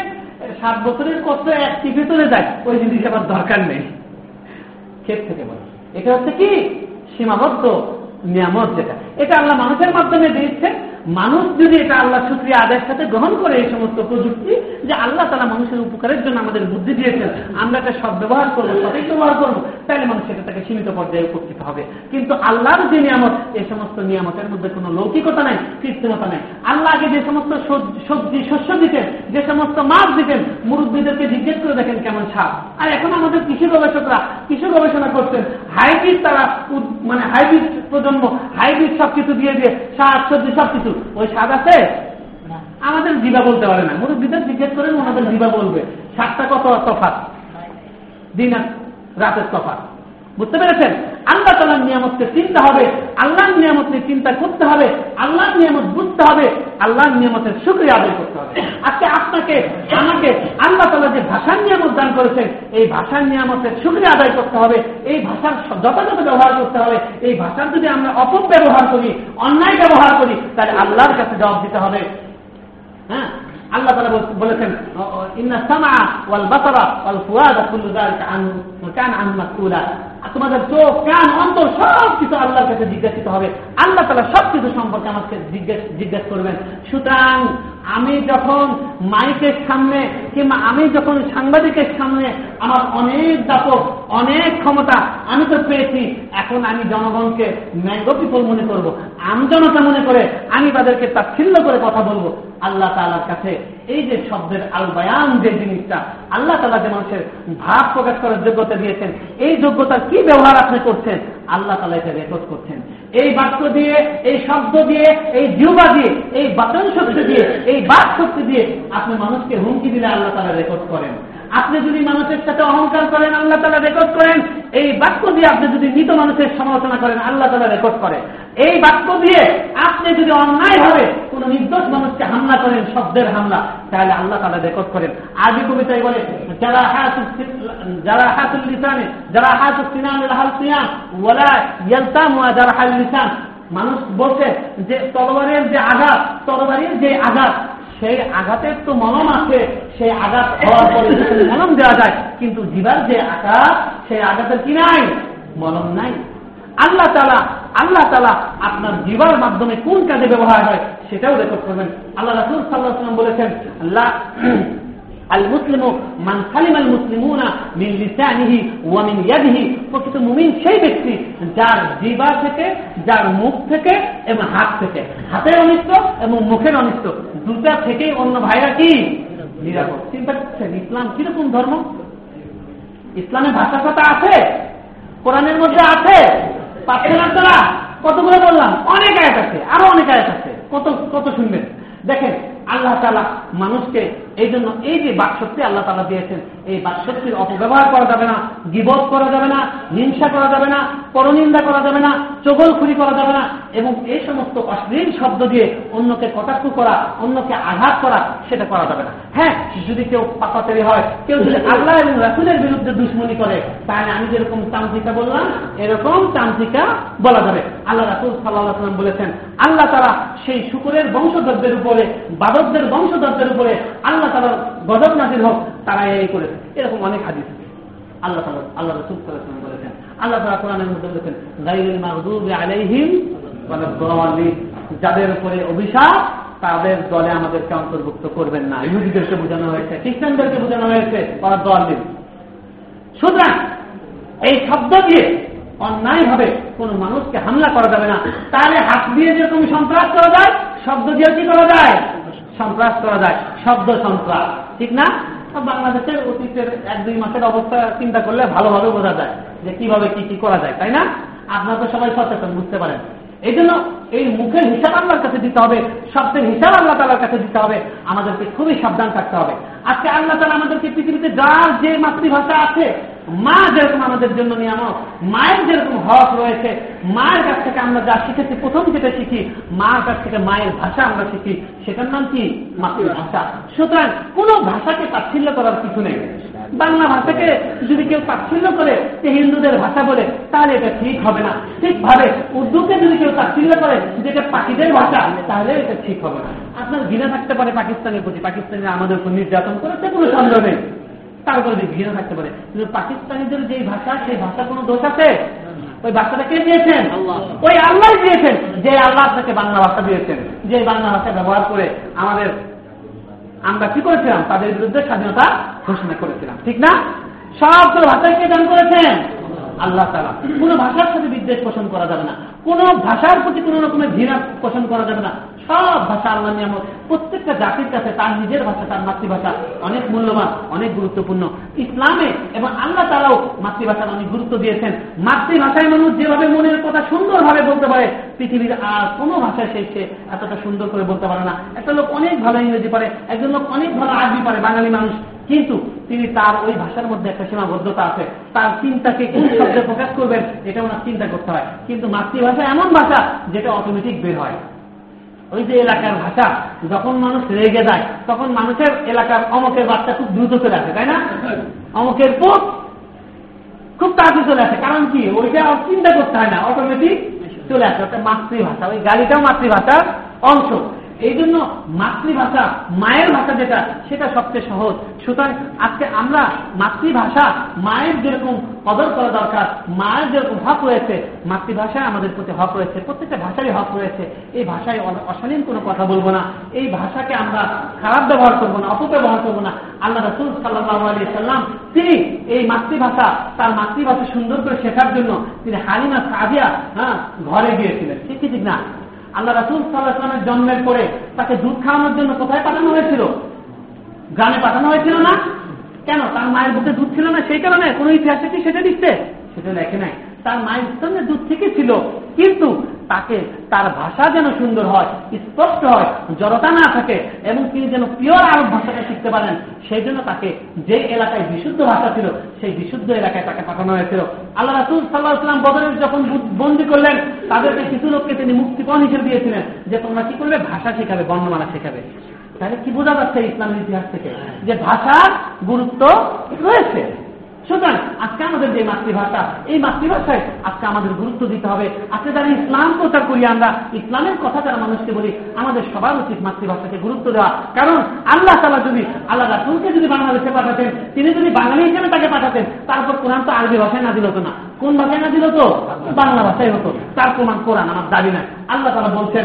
S1: সাত বছরের কষ্ট এক টিপে চলে যায়, ওই জিনিস আমার দরকার নেই। ক্ষেত থেকে বলে। এটা হচ্ছে কি? সীমাবদ্ধ নিয়ামত যেটা। এটা আল্লাহ মানুষের মাধ্যমে দিয়েছে মানুষ যদি এটা আল্লাহ সুক্রিয়া আদায়ের সাথে গ্রহণ করে এই সমস্ত প্রযুক্তি, যে আল্লাহ তারা মানুষের উপকারের জন্য আমাদের বুদ্ধি দিয়েছেন, আমরা এটা সব ব্যবহার করব, সঠিক ব্যবহার করব, তাহলে মানুষ এটা তাকে সীমিত পর্যায়ে উপস্থিত হবে। কিন্তু আল্লাহর যে নিয়ামত, এই সমস্ত নিয়ামতের মধ্যে কোনো লৌকিকতা নাই, কৃত্রিমতা নাই। আল্লাহ আগে যে সমস্ত সবজি শস্য দিতেন, যে সমস্ত মাছ দিতেন, মুরব্বীদেরকে জিজ্ঞেস করে দেখেন কেমন ছাপ আর এখন আমাদের কৃষি গবেষকরা, কৃষি গবেষণা করছেন, হাইব্রিড তারা মানে হাইব্রিড প্রজন্ম, হাইব্রিড সবকিছু দিয়ে দিয়ে শাক সবজি, সবকিছু। ওই স্বাদ আছে? আমাদের জিবা বলতে পারে না। মুরব্বীদের জিজ্ঞেস করেন ওনাদের জিবা বলবে। সাতটা কত তফাত? দিন রাতের তফাৎ বুঝতে পেরেছেন? আল্লাহ তালার নিয়ামতকে চিনতে হবে, আল্লাহর নিয়ামতকে চিন্তা করতে হবে, আল্লাহর নিয়ামত বুঝতে হবে, আল্লাহর নিয়ামতের সুক্রিয়া আদায় করতে হবে। আজকে আপনাকে, আমাকে আল্লাহ তালা যে ভাষার নিয়ামত দান করেছেন, এই ভাষার নিয়ামতের সুক্রিয়া আদায় করতে হবে, এই ভাষার যথাযথ ব্যবহার করতে হবে, এই ভাষার যদি আমরা অপব্যবহার করি, অন্যায় ব্যবহার করি, তাহলে আল্লাহর কাছে জবাব দিতে হবে। হ্যাঁ? আল্লাহ তালা বলেছেন, ইন্না সামা ওয়াল বাসারা ওয়াল ফুয়াদা কুল্লু আনহু কান মাসউলা আর তোমাদের চোখ, কান, অন্তর সব কিছু আল্লাহর কাছে জিজ্ঞাসিত হবে। আল্লাহ তালা সব কিছু সম্পর্কে আমাকে জিজ্ঞেস জিজ্ঞেস করবেন। সুতরাং আমি যখন মাইকের সামনে কিংবা আমি যখন সাংবাদিকের সামনে আমার অনেক দাপক, অনেক ক্ষমতা আমি তো পেয়েছি, এখন আমি জনগণকে ম্যাঙ্গো পিপল মনে করব। আমজনতা মনে করে আমি তাদেরকে তাচ্ছিল্য করে কথা বলব। আল্লাহ তালার কাছে এই যে শব্দের আল বায়ান যে জিনিসটা, আল্লাহ তালা যে মানুষের ভাব প্রকাশ করার যোগ্যতা দিয়েছেন, এই যোগ্যতার কি ব্যবহার আপনি করছেন, আল্লাহ তালা এটা রেকর্ড করছেন। এই বাক্য দিয়ে, এই শব্দ দিয়ে, এই জিউবা দিয়ে, এই বাচন শক্তি দিয়ে, এই বাক শক্তি দিয়ে আপনি মানুষকে হুমকি দিলে আল্লাহ তারা রেকর্ড করেন। আপনি যদি মানুষের সাথে অহংকার করেন, আল্লাহ তালা রেকর্ড করেন, এই বাক্য দিয়ে আপনি যদি মৃত মানুষের সমালোচনা করেন, আল্লাহ তালা রেকর্ড করে। এই বাক্য দিয়ে আপনি যদি অন্যায় ভাবে কোন নির্দোষ মানুষকে হামলা করেন, শব্দের হামলা, তাহলে আল্লাহ তালা রেকর্ড করেন। আরবি কবিতায় বলে যারা হাতুল যারা হাতুল লিসানে যারা হাতুল সিনান হাল সিয়াম, ওয়ালা ইয়ালতাম যারা হাল লিসান। মানুষ বলছে যে, তরবারের যে আঘাত, তরবারির যে আঘাত সেই আঘাতের তো মলম আছে, সেই আঘাত হওয়ার পরে মলম দেওয়া যায়, কিন্তু জীবার যে আঘাত, সেই আঘাতের কি নাই? মলম নাই। আল্লাহ তালা আল্লাহ তালা আপনার জীবার মাধ্যমে কোন কাজে ব্যবহার হয়, সেটাও রেকর্ড করবেন। আল্লাহ রাসুল সাল্লাহ বলেছেন আল্লাহ সালিম আল মুসলিমুনা মিন লিসানিহি ওয়া মিন ইয়াদিহি। প্রকৃত মুমিন সেই ব্যক্তি যার জিবা থেকে, যার মুখ থেকে এবং হাত থেকে। হাতের অনিষ্ট এবং মুখের অনিষ্ট। দুটা থেকেই অন্য ভাইরা কি? নিরাপদ। চিন্তা করছেন, ইসলাম কীরকম ধর্ম? ইসলামে ভাষা কথা আছে? কোরআনের মধ্যে আছে? পাচ্ছেন আপনারা? কতগুলো বললাম? অনেক আয়াত আছে, আরও অনেক আয়াত আছে। কত কত শুনবেন? দেখেন, আল্লাহ তালা মানুষকে এই জন্য এই যে বাকশক্তি আল্লাহ তালা দিয়েছেন, এই বাকশক্তির অপব্যবহার করা যাবে না, গিবত করা যাবে না, হিংসা করা যাবে না, পরনিন্দা করা যাবে না, চগলখুরি করা যাবে না, এবং এই সমস্ত অশ্লীল শব্দ দিয়ে অন্যকে কটাক্ষ করা, অন্যকে আঘাত করা, সেটা করা যাবে না। হ্যাঁ যদি কেউ পাকাতেরি হয়, কেউ যদি আল্লাহ এবং রাসুলের বিরুদ্ধে দুশ্মনী করে, তাহলে আমি যেরকম তান্ত্রিকা বললাম, এরকম তান্ত্রিকা বলা যাবে। আল্লাহ রাসুল সাল্লাহ সাল্লাম বলেছেন, আল্লাহ তারা সেই শুকুরের বংশধরদের উপরে, বাদকদের বংশধরদের উপরে আল্লাহ তালার গজব নাজির হোক, তারা এই করেছে। এরকম অনেক হাদিস আল্লাহ তালা আল্লাহ রসুল সাল্লাম বলেছেন, আল্লাহ তালা কোরআনের মধ্যে বলেছেন গাইরুল মাহদুব আলাইহিম যাদের উপরে অভিশাপ, তাদের দলে আমাদেরকে অন্তর্ভুক্ত করবেন না। ইহুদিদেরকে বোঝানো হয়েছে, খ্রিস্টানদেরকে বোঝানো হয়েছে, ওরা দল দিন সুতরাং এই শব্দ দিয়ে অন্যায় ভাবে কোন মানুষকে হামলা করা যাবে না। তাহলে হাত দিয়ে যেরকম সন্ত্রাস করা যায়, শব্দ দিয়ে কি করা যায়? সন্ত্রাস করা যায়, শব্দ সন্ত্রাস, ঠিক না? বাংলাদেশের অতীতের এক দুই মাসের অবস্থা চিন্তা করলে ভালোভাবে বোঝা যায় যে কীভাবে কি কি করা যায়, তাই না? আপনারা তো সবাই সচেতন, বুঝতে পারেন। এই জন্য এই মুখের হিসাব আল্লাহর কাছে দিতে হবে, শব্দের হিসাব আল্লাহ তালার কাছে দিতে হবে, আমাদেরকে খুবই সাবধান থাকতে হবে। আজকে আল্লাহ তালা আমাদেরকে পৃথিবীতে যার যে মাতৃভাষা আছে মা যেরকম আমাদের জন্য নিয়ামক মায়ের যেরকম হক রয়েছে, মায়ের কাছ থেকে আমরা যা শিখেছি, প্রথম যেটা শিখি, মার কাছ থেকে মায়ের ভাষা আমরা শিখি, সেটার নাম কি? মাতৃভাষা সুতরাং কোন ভাষাকে তাচ্ছিল্য করার কিছু নেই। বাংলা ভাষাকে যদি কেউ তাচ্ছিল্য করে যে হিন্দুদের ভাষা বলে, তাহলে এটা ঠিক হবে না। ঠিকভাবে উর্দুকে যদি কেউ তাচ্ছিল্য করে, যেটা পাখিদের ভাষা, তাহলে এটা ঠিক হবে না। আপনার ঘৃণা থাকতে পারে পাকিস্তানের প্রতি। পাকিস্তানিরা আমাদের উপর নির্যাতন করেছে, কোনো সন্দেহ নেই। তারপরে ঘৃণা থাকতে পারে। কিন্তু পাকিস্তানিদের যে ভাষা সেই ভাষা কোনো দোষ আছে? ওই ভাষাটা কে দিয়েছেন? ওই আল্লাহ দিয়েছেন যে আল্লাহ আপনাকে বাংলা ভাষা দিয়েছেন যে বাংলা ভাষা ব্যবহার করে আমাদের আমরা কি করেছিলাম? তাদের বিরুদ্ধে স্বাধীনতা ঘোষণা করেছিলাম। ঠিক না? সবগুলো ভাষায় কে দান করেছেন? আল্লাহ তালা কোন ভাষার সাথে বিদ্বেষ পোষণ করা যাবে না। কোন ভাষার প্রতি কোন রকমের ঘৃণা পোষণ করা যাবে না। সব ভাষা আল্লাহ নিয়ামত। প্রত্যেকটা জাতির কাছে তার নিজের ভাষা, তার মাতৃভাষা অনেক মূল্যবান, অনেক গুরুত্বপূর্ণ। ইসলামে এবং আল্লাহ তারাও মাতৃভাষার অনেক গুরুত্ব দিয়েছেন। মাতৃভাষায় মানুষ যেভাবে মনের কথা সুন্দরভাবে বলতে পারে, পৃথিবীর আর কোনো ভাষায় সে সে এতটা সুন্দর করে বলতে পারে না। একটা লোক অনেক ভালো ইংরেজি পারে, একজন লোক অনেক ভালো আরবি পারে, বাঙালি মানুষ। কিন্তু তিনি তার ওই ভাষার মধ্যে একটা সীমাবদ্ধতা আছে। তার চিন্তাকে কোন শব্দে প্রকাশ করবেন এটা ওনার চিন্তা করতে হয়। কিন্তু মাতৃভাষা এমন ভাষা যেটা অটোমেটিক বের হয়। ওই যে এলাকার ভাষা, যখন মানুষ রেগে যায়, তখন মানুষের এলাকার অমকের বাচ্চা খুব দ্রুত চলে আসে, তাই না? অমকের পোত খুব তাড়াতাড়ি চলে আসে। কারণ কি? ওইটা চিন্তা করতে হয় না অটোমেটিক চলে আসে। ওটা মাতৃভাষা, ওই গাড়িটাও মাতৃভাষার অংশ। এই জন্য মাতৃভাষা, মায়ের ভাষা যেটা, সেটা সবচেয়ে সহজ। সুতরাং আজকে আমরা মাতৃভাষা, মায়ের যেরকম কদর করা দরকার, মায়ের যেরকম হক রয়েছে, মাতৃভাষায় আমাদের প্রতি হক রয়েছে, প্রত্যেকটা ভাষারই হক রয়েছে, এই ভাষায় অশালীন কোনো কথা বলব না, এই ভাষাকে আমরা খারাপ ব্যবহার করব না, অপব্যবহার করব না। আল্লাহ রসুল সাল্লাহ আলী সাল্লাম, তিনি এই মাতৃভাষা, তার মাতৃভাষা সুন্দর করে শেখার জন্য তিনি হালিমা সাদিয়া হ্যাঁ ঘরে গিয়েছিলেন। ঠিক ঠিক না? আল্লাহ রাসুল সাল্লাহ ইসলামের জন্মের পরে তাকে দুধ খাওয়ানোর জন্য কোথায় পাঠানো হয়েছিল? গ্রামে পাঠানো হয়েছিল না? কেন? তার মায়ের বুকে দুধ ছিল না? সেই কারণে? কোনো ইতিহাসে কি সেটা দিচ্ছে? সেটা দেখে নাই। তার মায়ের স্তনে দুধ থেকে ছিল কিন্তু তাকে তার ভাষা যেন সুন্দর হয়, স্পষ্ট হয়, জড়তা না থাকে, এবং তিনি যেন পিওর আরব ভাষাটা শিখতে পারেন, সেই জন্য তাকে যে এলাকায় বিশুদ্ধ ভাষা ছিল, সেই বিশুদ্ধ এলাকায় তাকে পাঠানো হয়েছিল। আল্লাহ রাসুল সাল্লাহ ইসলাম বদরের যখন বন্দি করলেন, তাদেরকে কিছু লোককে তিনি মুক্তিপণ হিসেবে দিয়েছিলেন, যে তোমরা কি করবে? ভাষা শেখাবে, বর্ণমালা শেখাবে। তাহলে কি বোঝা যাচ্ছে ইসলামের ইতিহাস থেকে? যে ভাষার গুরুত্ব রয়েছে। সুতরাং আজকে আমাদের যে মাতৃভাষা, এই মাতৃভাষায় আজকে আমাদের গুরুত্ব দিতে হবে। আজকে যারা ইসলাম প্রচার করি আমরা, ইসলামের কথা যারা মানুষকে বলি, আমাদের সবার উচিত মাতৃভাষাকে গুরুত্ব দেওয়া। কারণ আল্লাহ তালা যদি আল্লাহ রাসুলকে যদি বাংলাদেশে পাঠাতেন, তিনি যদি বাঙালি হিসেবে তাকে পাঠাতেন, তারপর কোরআন তো আরবি ভাষায় না দিল তো না। কোন ভাষায় না দিল তো বাংলা ভাষায় হতো। তার প্রমাণ কোরআন, আমার দাবি নাই। আল্লাহ তালা বলছেন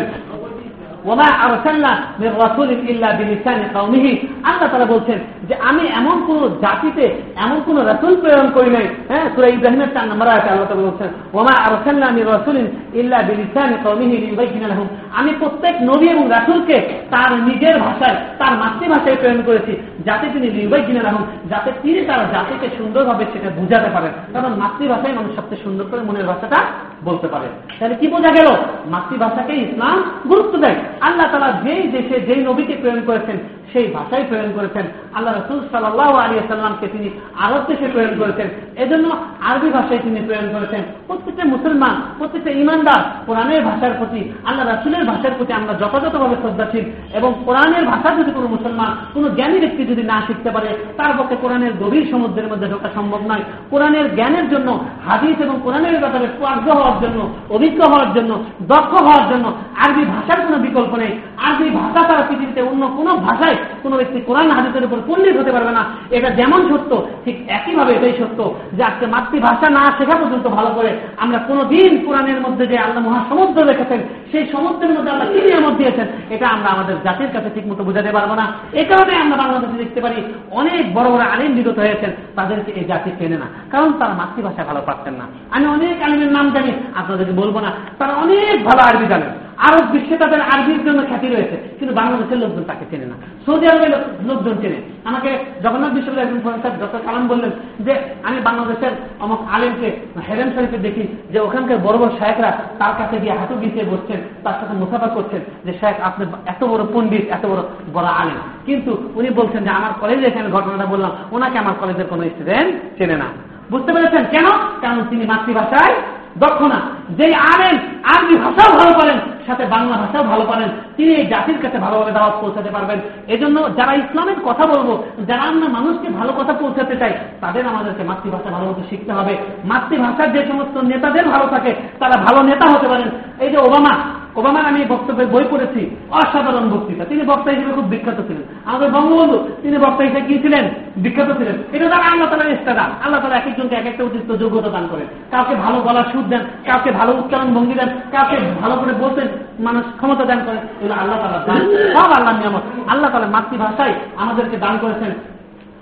S1: ওমা আরসাল্লাহ মির রাসূলিন ইল্লা বিলিসানি কওমিহি। আল্লাহ তাআলা বলছেন যে আমি এমন কোন জাতিতে এমন কোন রাসূল প্রেরণ করি নাই। হ্যাঁ সূরা ইব্রাহিমের 4 নম্বর আয়াতে আল্লাহ তাআলা বলছেন, ওমা আরসাল্লাহ মির রাসূলিন ইল্লা বিলিসানি কওমিহি লিইবাইয়িনা লাহুম। আমি প্রত্যেক নবী এবং রাসূলকে তার নিজের ভাষায়, তার মাতৃভাষায় প্রেরণ করেছি। যাতে তিনি নির্বাহী কিনে রাখুন, যাতে তিনি তার জাতিকে সুন্দরভাবে সেটা বুঝাতে পারেন। কারণ মাতৃভাষায় মানুষ সবচেয়ে সুন্দর করে মনের ভাষাটা বলতে পারে। তাহলে কি বোঝা গেল? মাতৃভাষাকে ইসলাম গুরুত্ব দেয়। আল্লাহ তালা যেই দেশে যেই নবীকে প্রেরণ করেছেন সেই ভাষায় প্রেরণ করেছেন। আল্লাহ রসুল সাল্লাহ আলী সাল্লামকে তিনি আরব দেশে প্রেরণ করেছেন। এজন্য আরবি ভাষায় তিনি প্রেরণ করেছেন। প্রত্যেকটা মুসলমান, প্রত্যেকটা ইমানদার কোরআনের ভাষার প্রতি, আল্লাহ রসুলের ভাষার প্রতি আমরা যথাযথভাবে শ্রদ্ধাশীল এবং কোরআনের ভাষা যদি কোনো মুসলমান, কোনো জ্ঞানী ব্যক্তি যদি না শিখতে পারে, তার পক্ষে কোরআনের গভীর সমুদ্রের মধ্যে ঢোকা সম্ভব নয়। কোরআনের জ্ঞানের জন্য, হাদিস এবং কোরআনের ব্যাপারে আগ্রহ হওয়ার জন্য, অভিজ্ঞ হওয়ার জন্য, দক্ষ হওয়ার জন্য আরবি ভাষার কোনো বিকল্প নেই। আরবি ভাষা তারা পৃথিবীতে অন্য কোনো ভাষায় কোনো ব্যক্তি কোরআন হাদিসের উপর পণ্ডিত হতে পারবে না। এটা যেমন সত্য, ঠিক একইভাবে এটাই সত্য যে আজকে মাতৃভাষা না শেখা পর্যন্ত ভালো করে আমরা কোনো দিন কোরআনের মধ্যে যে আল্লাহ মহাসমুদ্র রেখেছেন, সেই সমুদ্রের মধ্যে আল্লাহ কি নিয়ামত দিয়েছেন, এটা আমরা আমাদের জাতির কাছে ঠিক মতো বোঝাতে পারব না। এ কারণে আমরা বাংলাদেশে দেখতে পারি অনেক বড় বড় আলিম বিগত হয়েছেন, তাদেরকে এই জাতি চেনে না, কারণ তারা মাতৃভাষা ভালো পারতেন না। আমি অনেক আলিমের নাম জানি, আপনাদেরকে বলব না, তারা অনেক ভালো আরবি জানেন। আরব বিশ্বে তাদের আরবির জন্য খ্যাতি রয়েছে, কিন্তু বাংলাদেশের লোকজন তাকে চেনে না। সৌদি আরবের লোকজন চেনে। আমাকে জগন্নাথ বিশ্ববিদ্যালয়ের একজন প্রফেসর ডক্টর কালাম বললেন যে, আমি বাংলাদেশের অমুক আলেমকে, হেরেম শরীফে দেখি যে, ওখানকার বড় বড় শায়করা তার কাছে গিয়ে হাঁটু গিয়ে বসছেন, তার সাথে মুসাফা করছেন যে শায়ক আপনি এত বড় পণ্ডিত, এত বড় বড় আলেম। কিন্তু উনি বলছেন যে, আমার কলেজে এখানে ঘটনাটা বললাম, ওনাকে আমার কলেজের কোনো স্টুডেন্ট চেনে না। বুঝতে পেরেছেন কেন? কারণ তিনি মাতৃভাষায় দক্ষ না। যেই আনেন আরবি ভাষাও ভালো পারেন সাথে বাংলা ভাষাও ভালো পারেন। তিনি এই জাতির কাছে ভালোভাবে দাওয়াত পৌঁছাতে পারবেন। এজন্য যারা ইসলামের কথা বলব, যারা আমরা মানুষকে ভালো কথা পৌঁছাতে চাই, তাদের আমাদেরকে মাতৃভাষা ভালোমতো শিখতে হবে। মাতৃভাষার যে সমস্ত নেতাদের ভালো থাকে, তারা ভালো নেতা হতে পারেন। এই যে ওবামা ওবামার আমি বক্তব্যের বই পড়েছি, অসাধারণ বক্তৃতা। তিনি বক্তা হিসেবে খুব বিখ্যাত ছিলেন। আমাদের বঙ্গবন্ধু তিনি বক্তা হিসেবে কি ছিলেন? বিখ্যাত ছিলেন। এটা তারা আল্লাহ তালার ইস্তাদা আল্লাহ তালা এক একজনকে এক একটা অতিরিক্ত যোগ্যতা দান করেন। কাউকে ভালো গলার সুর দেন, কাউকে ভালো উচ্চারণ ভঙ্গি দেন, কাউকে ভালো করে বলতে মানুষ ক্ষমতা দান করেন। এগুলো আল্লাহ তালা দান। সব আল্লাহ নিয়ামত। আল্লাহ তালা মাতৃভাষায় আমাদেরকে দান করেছেন।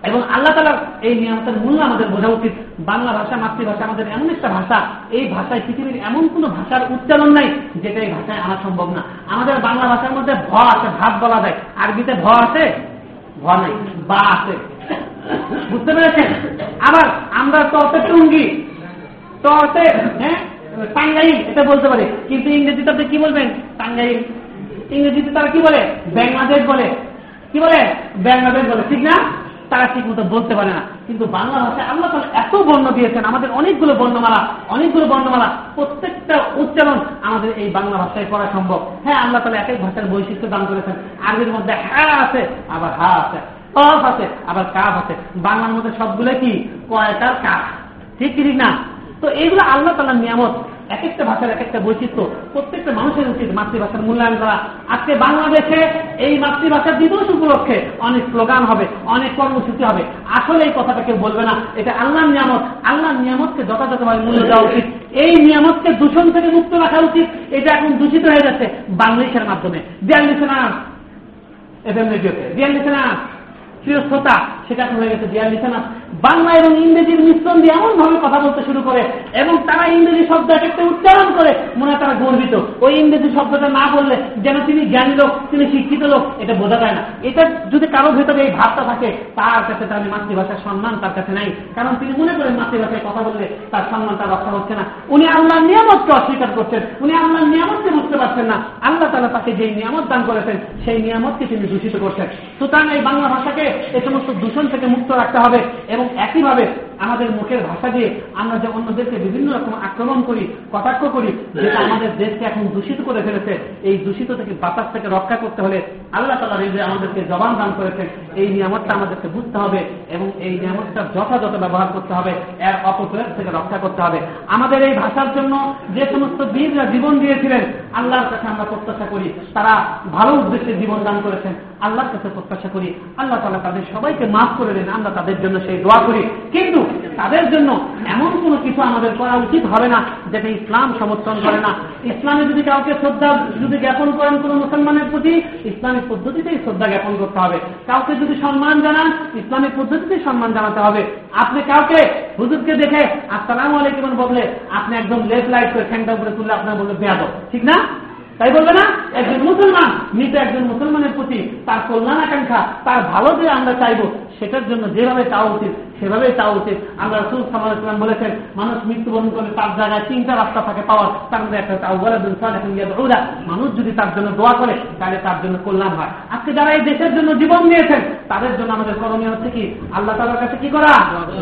S1: এবং আল্লাহ তালার এই নিয়ামতের মূল্য আমাদের বোঝা উচিত। বাংলা ভাষা, মাতৃভাষা আমাদের এমন একটা ভাষা, এই ভাষায় পৃথিবীর এমন কোনো ভাষার উচ্চারণ নাই যেটা এই ভাষায় আনা সম্ভব না। আমাদের বাংলা ভাষার মধ্যে ভ আছে, ভাত বলা যায়। আরবিতে ভ আছে? ভ নাই, বা আছে। বুঝতে পেরেছেন? আবার আমরা ততে টুঙ্গি, ততে হ্যাঁ? টাঙ্গাইল, এটা বলতে পারি। কিন্তু ইংরেজিতে আপনি কি বলবেন? টাঙ্গাইল। ইংরেজিতে তারা কি বলে? বাংলাদেশ বলে। কি বলে? বাংলাদেশ বলে, ঠিক না? তারা ঠিক মতো বলতে পারে না। কিন্তু বাংলা ভাষায় আল্লাহ তাআলা এত বর্ণ দিয়েছেন, আমাদের অনেকগুলো বর্ণমালা অনেকগুলো বর্ণমালা, প্রত্যেকটা উচ্চারণ আমাদের এই বাংলা ভাষায় করা সম্ভব। হ্যাঁ আল্লাহ তালা এক এক ভাষার বৈশিষ্ট্য দান করেছেন। আরবির মধ্যে হ্যাঁ আছে, আবার হা আছে, কফ আছে, আবার কাফ আছে। বাংলার মধ্যে সবগুলো কি? কয়টার কাফ? ঠিক ঠিক না? তো এইগুলো আল্লাহ তালার নিয়ামত। এক একটা ভাষার এক একটা বৈচিত্র্য, প্রত্যেকটা মানুষের উচিত মাতৃভাষার মূল্যায়ন করা। আজকে বাংলাদেশে এই মাতৃভাষা দিবস উপলক্ষে অনেক স্লোগান হবে, অনেক কর্মসূচি হবে। আসলে এই কথাটা কেউ বলবে না, এটা আল্লাহর নিয়ামত। আল্লাহর নিয়ামতকে যথাযথভাবে মূল্য দেওয়া উচিত। এই নিয়ামতকে দূষণ থেকে মুক্ত রাখা উচিত, এটা এখন দূষিত হয়ে যাচ্ছে বাংলাদেশের মাধ্যমে। বিয়াল্লিশে না এফ এম রেডিওতে। বিয়াল্লিশে না প্রিয় শ্রোতা সেটা হয়ে গেছে বিয়াল্লিশে না বাংলা এবং ইংরেজির মিশ্রণ দিয়ে এমন ভাবে কথা বলতে শুরু করে এবং তারা ইংরেজি শব্দ এক একটা উচ্চারণ করে, মনে হয় তারা গর্বিত। ওই ইংরেজি শব্দটা না বললে যেন তিনি জ্ঞানী লোক, তিনি শিক্ষিত লোক, এটা বোঝা যায় না। এটা যদি কারও ভেতরে এই ভাবটা থাকে, তার কাছে তার মাতৃভাষার সম্মান তার কাছে নাই। কারণ তিনি মনে করেন মাতৃভাষায় কথা বললে তার সম্মান তার রক্ষা হচ্ছে না। উনি আল্লাহর নিয়ামতকে অস্বীকার করছেন, উনি আল্লাহর নিয়ামতকে বুঝতে পারছেন না। আল্লাহ তালা তাকে যেই নিয়ামত দান করেছেন, সেই নিয়ামতকে তিনি দূষিত করছেন। সুতরাং এই বাংলা ভাষাকে এ সমস্ত দূষণ থেকে মুক্ত রাখতে হবে এবং একইভাবে আমাদের মুখের ভাষা দিয়ে আমরা যে অন্যদেরকে বিভিন্ন রকম আক্রমণ করি কটাক্ষ করি যেটা আমাদের দেশকে এখন দূষিত করে ফেলেছে এই দূষিত থেকে বাতাস থেকে রক্ষা করতে হলে আল্লাহ তালা যে আমাদেরকে জবান দান করেছেন। এই নিয়ামতটা আমাদেরকে বুঝতে হবে এবং এই নিয়ামতটা যথাযথ ব্যবহার করতে হবে এর অপপ্রয়োগ থেকে রক্ষা করতে হবে। আমাদের এই ভাষার জন্য যে সমস্ত বীররা জীবন দিয়েছিলেন আল্লাহর কাছে আমরা প্রত্যাশা করি তারা ভালো উদ্দেশ্যে জীবন দান করেছেন আল্লাহর কাছে প্রত্যাশা করি। আল্লাহ তালা তাদের সবাইকে মাফ করে দেন আমরা তাদের জন্য সেই দোয়া করি। কিন্তু তাদের জন্য এমন কোনো কিছু আমাদের করা উচিত হবে না যেটা ইসলাম সমর্থন করে না। ইসলামে যদি কাউকে শ্রদ্ধা, যদি জ্ঞাপন করেন কোনো মুসলমানের প্রতি ইসলামিক পদ্ধতিতেই শ্রদ্ধা জ্ঞাপন করতে হবে। কাউকে যদি সম্মান জানান ইসলামিক পদ্ধতিতেই সম্মান জানাতে হবে। আপনি কাউকে, হুজুরকে দেখে, আসসালাম আলাইকুম বললে, আপনি একদম লেফট লাইট করে ঠ্যাংটা উপরে তুললে আপনার বলবে বেয়াদ ঠিক না? তাই বলবে না? একজন মুসলমান, মৃত একজন মুসলমানের প্রতি তার কল্যাণ আকাঙ্ক্ষা, তার ভালো যে আমরা চাইব, সেটার জন্য যেভাবে চাওয়া উচিত, সেভাবেই চাওয়া উচিত। আমরা রসুল সাল্লাম বলেছেন, মানুষ মৃত্যুবরণ করলে তার জায়গায় তিনটা রাস্তা থাকে পাওয়ার। তার মধ্যে একটা চাও বলে গিয়ে দৌড়া মানুষ যদি তার জন্য দোয়া করে, তাহলে তার জন্য কল্যাণ হয়। আজকে যারা এই দেশের জন্য জীবন দিয়েছেন তাদের জন্য আমাদের করণীয় হচ্ছে কি? আল্লাহ তালার কাছে কি করা?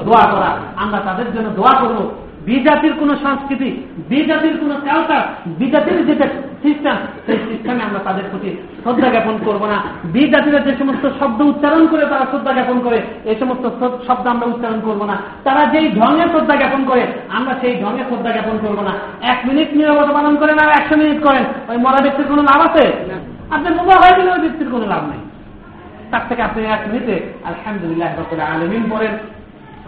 S1: দোয়া করা। আমরা তাদের জন্য দোয়া করব। বিজাতির কোন সংস্কৃতি, বিজাতির কোন কালচার বিজাতির যেটা সিস্টেম সেই সিস্টেমে আমরা তাদের প্রতি শ্রদ্ধা জ্ঞাপন করব না। বিজাতিরা যে সমস্ত শব্দ উচ্চারণ করে তারা শ্রদ্ধা জ্ঞাপন করে, এই সমস্ত শব্দ আমরা উচ্চারণ করব না। তারা যেই ঢঙে শ্রদ্ধা জ্ঞাপন করে, আমরা সেই ঢঙে শ্রদ্ধা জ্ঞাপন করব না। এক মিনিট নিরবতা পালন করেন আর একশো মিনিট করেন। ওই মরা ব্যক্তির কোনো লাভ আছে? আপনার বোমা হয়ে গেলে ওই ব্যক্তির কোনো লাভ নেই। তার থেকে আপনি এক মিনিটে আলহামদুলিল্লাহ আলমিন পড়েন।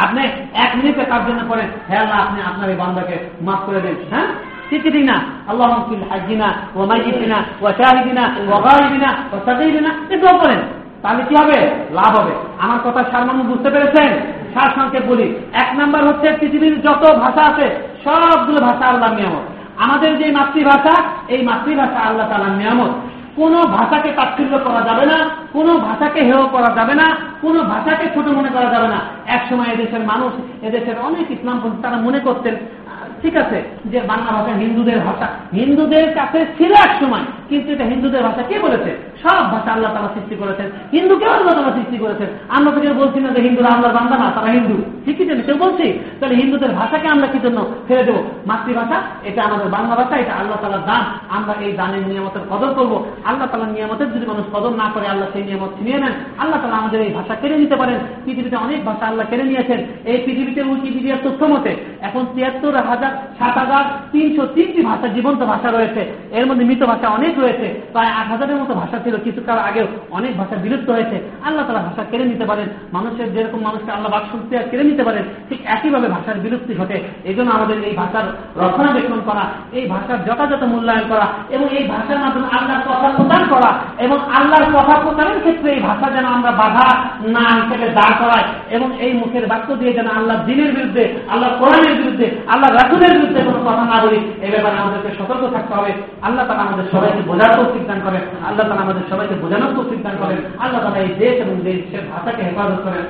S1: আপনি এক মিনিটে তার জন্য করেন হ্যাঁ আল্লাহ, আপনি আপনার এই বান্দাকে মাফ করে দেন হ্যাঁ? মাইজিনা ও শাহিদিনা ও গাইদিনা ও সাদিনা এটাও করেন। তাহলে কি হবে? লাভ হবে। আমার কথা সারমানু বুঝতে পেরেছেন? সার সংক্ষেপ বলি। এক নাম্বার হচ্ছে পৃথিবীর যত ভাষা আছে, সবগুলো ভাষা আল্লাহ নিয়ামত। আমাদের যে মাতৃভাষা, এই মাতৃভাষা আল্লাহ তালার নিয়ামত। কোন ভাষাকে তাৎপর্য করা যাবে না, কোন ভাষাকে হেয় করা যাবে না, কোন ভাষাকে ছোট মনে করা যাবে না। এক সময় এদেশের মানুষ, এদেশের অনেক ইসলাম তারা মনে করতেন ঠিক আছে যে বাংলা ভাষা হিন্দুদের ভাষা। হিন্দুদের কাছে ছিল এক সময়, কিন্তু এটা হিন্দুদের ভাষা কে বলেছে? সব ভাষা আল্লাহ তারা সৃষ্টি করেছেন। হিন্দুকেও আল্লাহ তারা সৃষ্টি করেছেন। আমরা তো কেউ বলছি না যে হিন্দুরা আল্লাহর বান্দা না, তারা হিন্দু। ঠিকই জানি কেউ বলছি। তাহলে হিন্দুদের ভাষাকে আমরা কি জন্য ফেলে দেবো? মাতৃভাষা, এটা আমাদের বাংলা ভাষা, এটা আল্লাহ তালার দান। আমরা এই দানের নিয়ামতের কদর করব। আল্লাহ তালার নিয়ামতের যদি মানুষ কদর না করে, আল্লাহ সেই নিয়ামত ছিনিয়ে নেন। আল্লাহ তালা আমাদের এই ভাষা কেড়ে নিতে পারেন। পৃথিবীতে অনেক ভাষা আল্লাহ কেড়ে নিয়েছেন। এই পৃথিবীতে উইকিপিডিয়ার তথ্য মতে, এখন তিয়াত্তর হাজার সাত হাজার তিনশো তিনটি ভাষা, জীবন্ত ভাষা রয়েছে। এর মধ্যে মৃত ভাষা অনেক রয়েছে। প্রায় আট হাজারের মতো ভাষা ছিল। কিছুকাল আগেও অনেক ভাষা বিলুপ্ত হয়েছে। আল্লাহ তালা ভাষা কেড়ে নিতে পারেন। মানুষের যেরকম মানুষকে আল্লাহ বাক শক্তি কেড়ে নিতে পারেন, ঠিক একইভাবে ভাষার বিলুপ্তি ঘটে। এই জন্য আমাদের এই ভাষার রক্ষণাবেক্ষণ করা, এই ভাষার যথাযথ মূল্যায়ন করা এবং এই ভাষার মাধ্যমে আল্লাহর কথা প্রদান করা এবং আল্লাহর কথা প্রচারের ক্ষেত্রে এই ভাষা যেন আমরা বাধা না হিসেবে দাঁড় করাই এবং এই মুখের বাক্য দিয়ে যেন আল্লাহ দিনের বিরুদ্ধে আল্লাহ কোরআনের বিরুদ্ধে আল্লাহ রাসুলের বিরুদ্ধে কোনো কথা না বলি এ ব্যাপারে আমাদেরকে সতর্ক থাকতে হবে। আল্লাহ তালা আমাদের সবাইকে বোঝার তৌফিক দান করেন আল্লাহ তালা আমাদের সবাইকে বোঝানোর তৌফিক দান করেন। আল্লাহ তালা এই দেশ এবং দেশের ভাষাকে হেফাজত করেন।